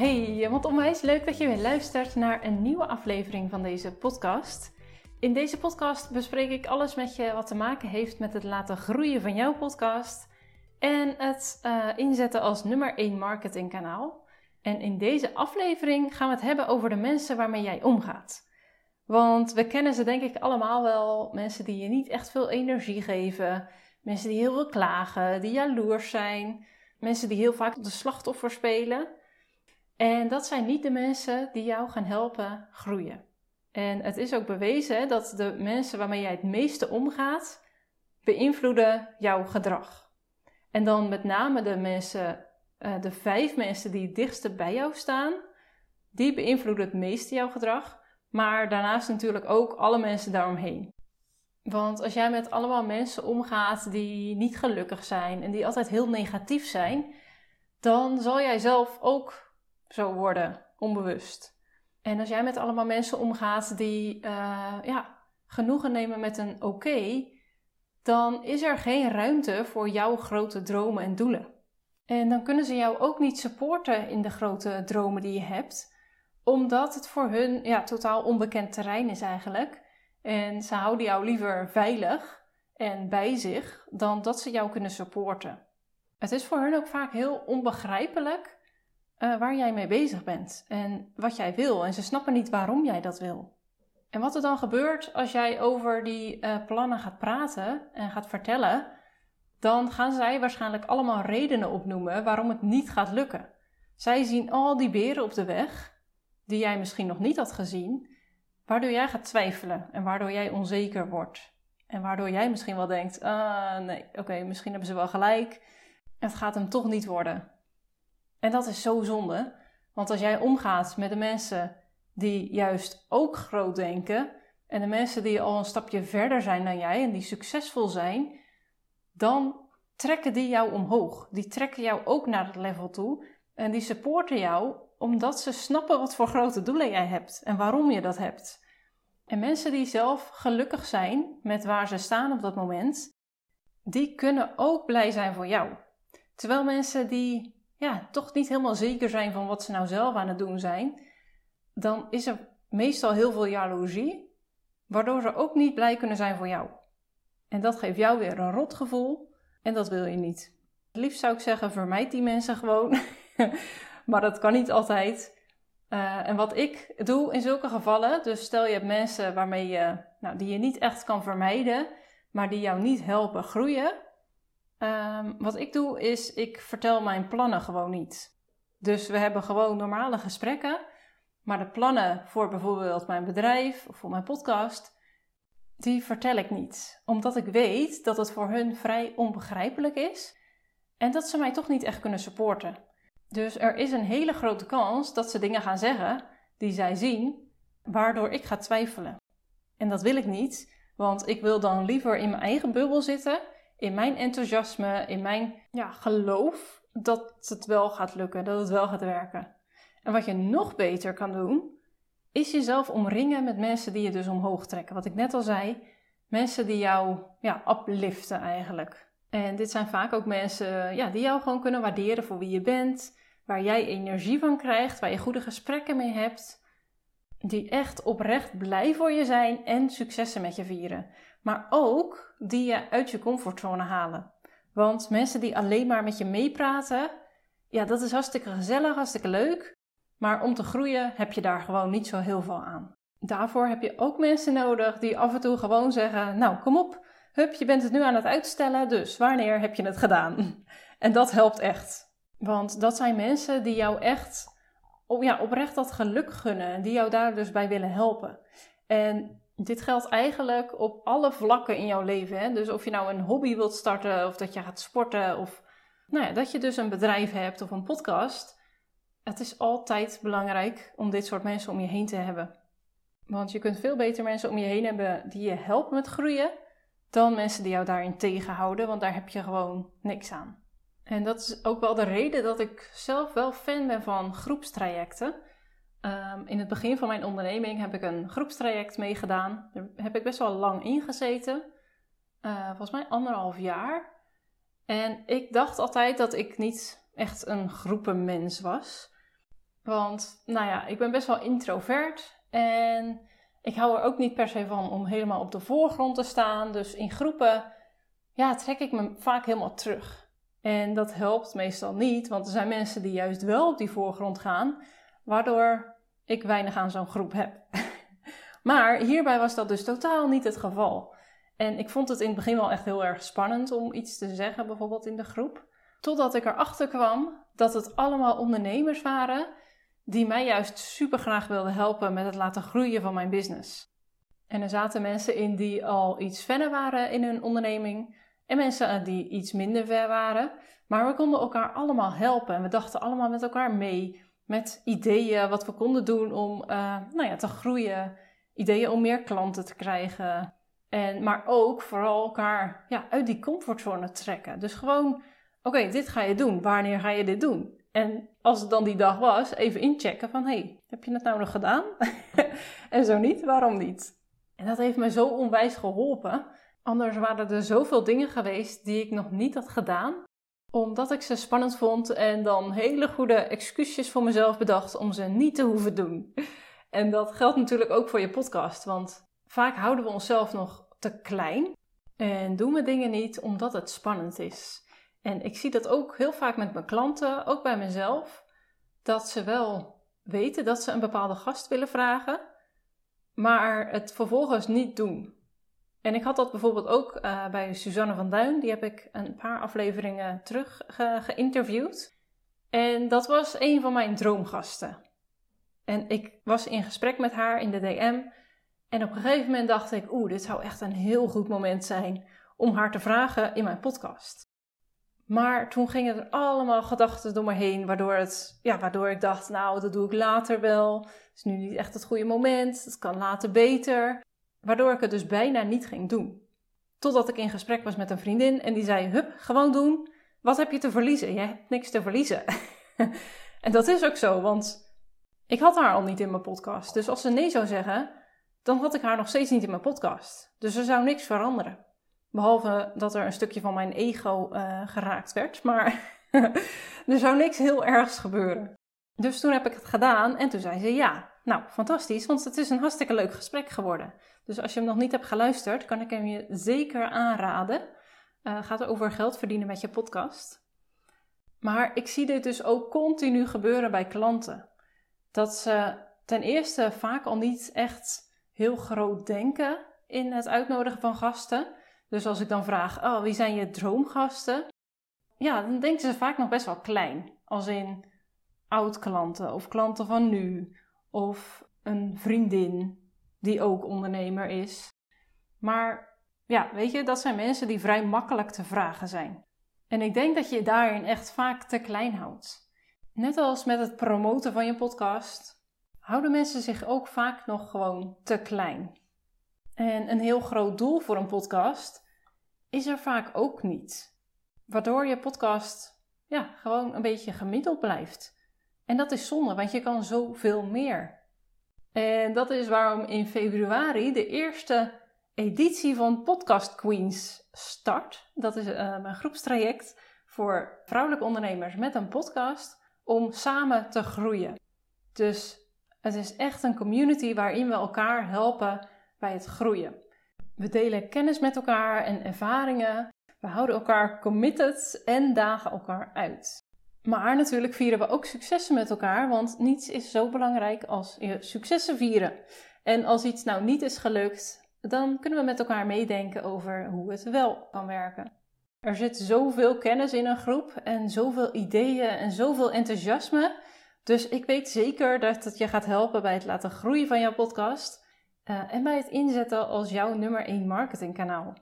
Hey, wat onwijs leuk dat je weer luistert naar een nieuwe aflevering van deze podcast. In deze podcast bespreek ik alles met je wat te maken heeft met het laten groeien van jouw podcast en het uh, inzetten als nummer 1 marketingkanaal. En in deze aflevering gaan we het hebben over de mensen waarmee jij omgaat. Want we kennen ze denk ik allemaal wel. Mensen die je niet echt veel energie geven. Mensen die heel veel klagen, die jaloers zijn. Mensen die heel vaak de slachtoffer spelen. En dat zijn niet de mensen die jou gaan helpen groeien. En het is ook bewezen dat de mensen waarmee jij het meeste omgaat, beïnvloeden jouw gedrag. En dan met name de mensen, eh, de vijf mensen die het dichtste bij jou staan, die beïnvloeden het meeste jouw gedrag. Maar daarnaast natuurlijk ook alle mensen daaromheen. Want als jij met allemaal mensen omgaat die niet gelukkig zijn en die altijd heel negatief zijn, dan zal jij zelf ook zo worden, onbewust. En als jij met allemaal mensen omgaat die uh, ja, genoegen nemen met een oké, dan is er geen ruimte voor jouw grote dromen en doelen. En dan kunnen ze jou ook niet supporten in de grote dromen die je hebt, omdat het voor hun ja, totaal onbekend terrein is eigenlijk. En ze houden jou liever veilig en bij zich dan dat ze jou kunnen supporten. Het is voor hen ook vaak heel onbegrijpelijk uh, waar jij mee bezig bent en wat jij wil. En ze snappen niet waarom jij dat wil. En wat er dan gebeurt als jij over die uh, plannen gaat praten en gaat vertellen, dan gaan zij waarschijnlijk allemaal redenen opnoemen waarom het niet gaat lukken. Zij zien al die beren op de weg, die jij misschien nog niet had gezien, waardoor jij gaat twijfelen en waardoor jij onzeker wordt. En waardoor jij misschien wel denkt: ah, nee, oké, misschien hebben ze wel gelijk. Het gaat hem toch niet worden. En dat is zo zonde, want als jij omgaat met de mensen die juist ook groot denken en de mensen die al een stapje verder zijn dan jij en die succesvol zijn, dan trekken die jou omhoog. Die trekken jou ook naar het level toe en die supporten jou omdat ze snappen wat voor grote doelen jij hebt en waarom je dat hebt. En mensen die zelf gelukkig zijn met waar ze staan op dat moment, die kunnen ook blij zijn voor jou. Terwijl mensen die ja, toch niet helemaal zeker zijn van wat ze nou zelf aan het doen zijn, dan is er meestal heel veel jaloezie, waardoor ze ook niet blij kunnen zijn voor jou. En dat geeft jou weer een rotgevoel en dat wil je niet. Het liefst zou ik zeggen, vermijd die mensen gewoon. maar dat kan niet altijd. Uh, en wat ik doe in zulke gevallen, dus stel je hebt mensen waarmee je, nou, die je niet echt kan vermijden, maar die jou niet helpen groeien, Um, wat ik doe is, ik vertel mijn plannen gewoon niet. Dus we hebben gewoon normale gesprekken, maar de plannen voor bijvoorbeeld mijn bedrijf of voor mijn podcast, die vertel ik niet. Omdat ik weet dat het voor hun vrij onbegrijpelijk is en dat ze mij toch niet echt kunnen supporten. Dus er is een hele grote kans dat ze dingen gaan zeggen die zij zien, waardoor ik ga twijfelen. En dat wil ik niet, want ik wil dan liever in mijn eigen bubbel zitten in mijn enthousiasme, in mijn ja, geloof dat het wel gaat lukken, dat het wel gaat werken. En wat je nog beter kan doen, is jezelf omringen met mensen die je dus omhoog trekken. Wat ik net al zei, mensen die jou ja, upliften eigenlijk. En dit zijn vaak ook mensen ja, die jou gewoon kunnen waarderen voor wie je bent, waar jij energie van krijgt, waar je goede gesprekken mee hebt, die echt oprecht blij voor je zijn en successen met je vieren maar ook die je uit je comfortzone halen. Want mensen die alleen maar met je meepraten, ja, dat is hartstikke gezellig, hartstikke leuk. Maar om te groeien heb je daar gewoon niet zo heel veel aan. Daarvoor heb je ook mensen nodig die af en toe gewoon zeggen: Nou, kom op, hup, je bent het nu aan het uitstellen, dus wanneer heb je het gedaan? En dat helpt echt. Want dat zijn mensen die jou echt ja, oprecht dat geluk gunnen, die jou daar dus bij willen helpen. En dit geldt eigenlijk op alle vlakken in jouw leven. Hè? Dus of je nou een hobby wilt starten, of dat je gaat sporten, of nou ja, dat je dus een bedrijf hebt of een podcast. Het is altijd belangrijk om dit soort mensen om je heen te hebben. Want je kunt veel beter mensen om je heen hebben die je helpen met groeien, dan mensen die jou daarin tegenhouden, want daar heb je gewoon niks aan. En dat is ook wel de reden dat ik zelf wel fan ben van groepstrajecten. Um, in het begin van mijn onderneming heb ik een groepstraject meegedaan. Daar heb ik best wel lang in gezeten. Uh, volgens mij anderhalf jaar. En ik dacht altijd dat ik niet echt een groepenmens was. Want, nou ja, ik ben best wel introvert en ik hou er ook niet per se van om helemaal op de voorgrond te staan. Dus in groepen, ja, trek ik me vaak helemaal terug. En dat helpt meestal niet, want er zijn mensen die juist wel op die voorgrond gaan, waardoor ik weinig aan zo'n groep heb. maar hierbij was dat dus totaal niet het geval. En ik vond het in het begin wel echt heel erg spannend om iets te zeggen, bijvoorbeeld in de groep. Totdat ik erachter kwam dat het allemaal ondernemers waren die mij juist super graag wilden helpen met het laten groeien van mijn business. En er zaten mensen in die al iets verder waren in hun onderneming en mensen die iets minder ver waren. Maar we konden elkaar allemaal helpen en we dachten allemaal met elkaar mee met ideeën wat we konden doen om uh, nou ja, te groeien, ideeën om meer klanten te krijgen. En, maar ook vooral elkaar ja, uit die comfortzone trekken. Dus gewoon, oké, dit ga je doen. Wanneer ga je dit doen? En als het dan die dag was, even inchecken van, hey, heb je het nou nog gedaan? en zo niet, waarom niet? En dat heeft me zo onwijs geholpen. Anders waren er zoveel dingen geweest die ik nog niet had gedaan, omdat ik ze spannend vond en dan hele goede excuses voor mezelf bedacht om ze niet te hoeven doen. En dat geldt natuurlijk ook voor je podcast, want vaak houden we onszelf nog te klein en doen we dingen niet omdat het spannend is. En ik zie dat ook heel vaak met mijn klanten, ook bij mezelf, dat ze wel weten dat ze een bepaalde gast willen vragen, maar het vervolgens niet doen. En ik had dat bijvoorbeeld ook uh, bij Suzanne van Duin, die heb ik een paar afleveringen terug geïnterviewd. En dat was een van mijn droomgasten. En ik was in gesprek met haar in de DM. En op een gegeven moment dacht ik, oeh, dit zou echt een heel goed moment zijn om haar te vragen in mijn podcast. Maar toen gingen er allemaal gedachten door me heen, waardoor, het, ja, waardoor ik dacht, nou, dat doe ik later wel. Het is nu niet echt het goede moment, het kan later beter. Waardoor ik het dus bijna niet ging doen. Totdat ik in gesprek was met een vriendin en die zei, hup, gewoon doen. Wat heb je te verliezen? Jij hebt niks te verliezen. en dat is ook zo, want ik had haar al niet in mijn podcast. Dus als ze nee zou zeggen, dan had ik haar nog steeds niet in mijn podcast. Dus er zou niks veranderen. Behalve dat er een stukje van mijn ego uh, geraakt werd. Maar er zou niks heel ergs gebeuren. Dus toen heb ik het gedaan en toen zei ze ja. Nou, fantastisch, want het is een hartstikke leuk gesprek geworden. Dus als je hem nog niet hebt geluisterd, kan ik hem je zeker aanraden. Uh, gaat over geld verdienen met je podcast. Maar ik zie dit dus ook continu gebeuren bij klanten. Dat ze ten eerste vaak al niet echt heel groot denken in het uitnodigen van gasten. Dus als ik dan vraag, oh, wie zijn je droomgasten? Ja, dan denken ze vaak nog best wel klein. Als in oud-klanten of klanten van nu. Of een vriendin die ook ondernemer is. Maar ja, weet je, dat zijn mensen die vrij makkelijk te vragen zijn. En ik denk dat je daarin echt vaak te klein houdt. Net als met het promoten van je podcast, houden mensen zich ook vaak nog gewoon te klein. En een heel groot doel voor een podcast is er vaak ook niet. Waardoor je podcast ja, gewoon een beetje gemiddeld blijft. En dat is zonde, want je kan zoveel meer. En dat is waarom in februari de eerste editie van Podcast Queens start. Dat is uh, mijn groepstraject voor vrouwelijke ondernemers met een podcast om samen te groeien. Dus het is echt een community waarin we elkaar helpen bij het groeien. We delen kennis met elkaar en ervaringen. We houden elkaar committed en dagen elkaar uit. Maar natuurlijk vieren we ook successen met elkaar, want niets is zo belangrijk als je successen vieren. En als iets nou niet is gelukt, dan kunnen we met elkaar meedenken over hoe het wel kan werken. Er zit zoveel kennis in een groep en zoveel ideeën en zoveel enthousiasme. Dus ik weet zeker dat het je gaat helpen bij het laten groeien van jouw podcast uh, en bij het inzetten als jouw nummer 1 marketingkanaal.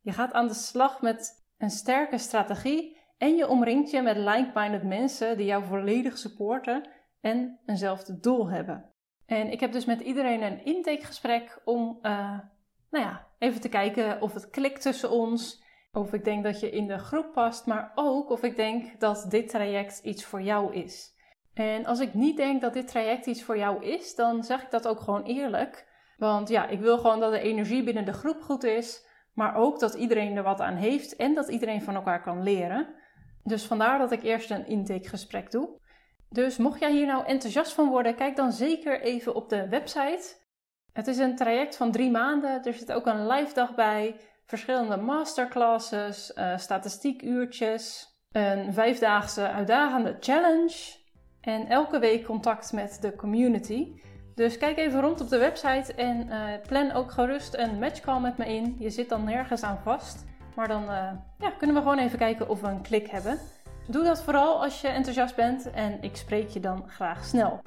Je gaat aan de slag met een sterke strategie en je omringt je met like-minded mensen die jou volledig supporten en eenzelfde doel hebben. En ik heb dus met iedereen een intakegesprek om uh, nou ja, even te kijken of het klikt tussen ons. Of ik denk dat je in de groep past, maar ook of ik denk dat dit traject iets voor jou is. En als ik niet denk dat dit traject iets voor jou is, dan zeg ik dat ook gewoon eerlijk. Want ja, ik wil gewoon dat de energie binnen de groep goed is, maar ook dat iedereen er wat aan heeft en dat iedereen van elkaar kan leren. Dus vandaar dat ik eerst een intakegesprek doe. Dus mocht jij hier nou enthousiast van worden, kijk dan zeker even op de website. Het is een traject van drie maanden. Er zit ook een live dag bij, verschillende masterclasses, uh, statistiekuurtjes, een vijfdaagse uitdagende challenge en elke week contact met de community. Dus kijk even rond op de website en uh, plan ook gerust een matchcall met me in. Je zit dan nergens aan vast. Maar dan uh, ja, kunnen we gewoon even kijken of we een klik hebben. Doe dat vooral als je enthousiast bent en ik spreek je dan graag snel.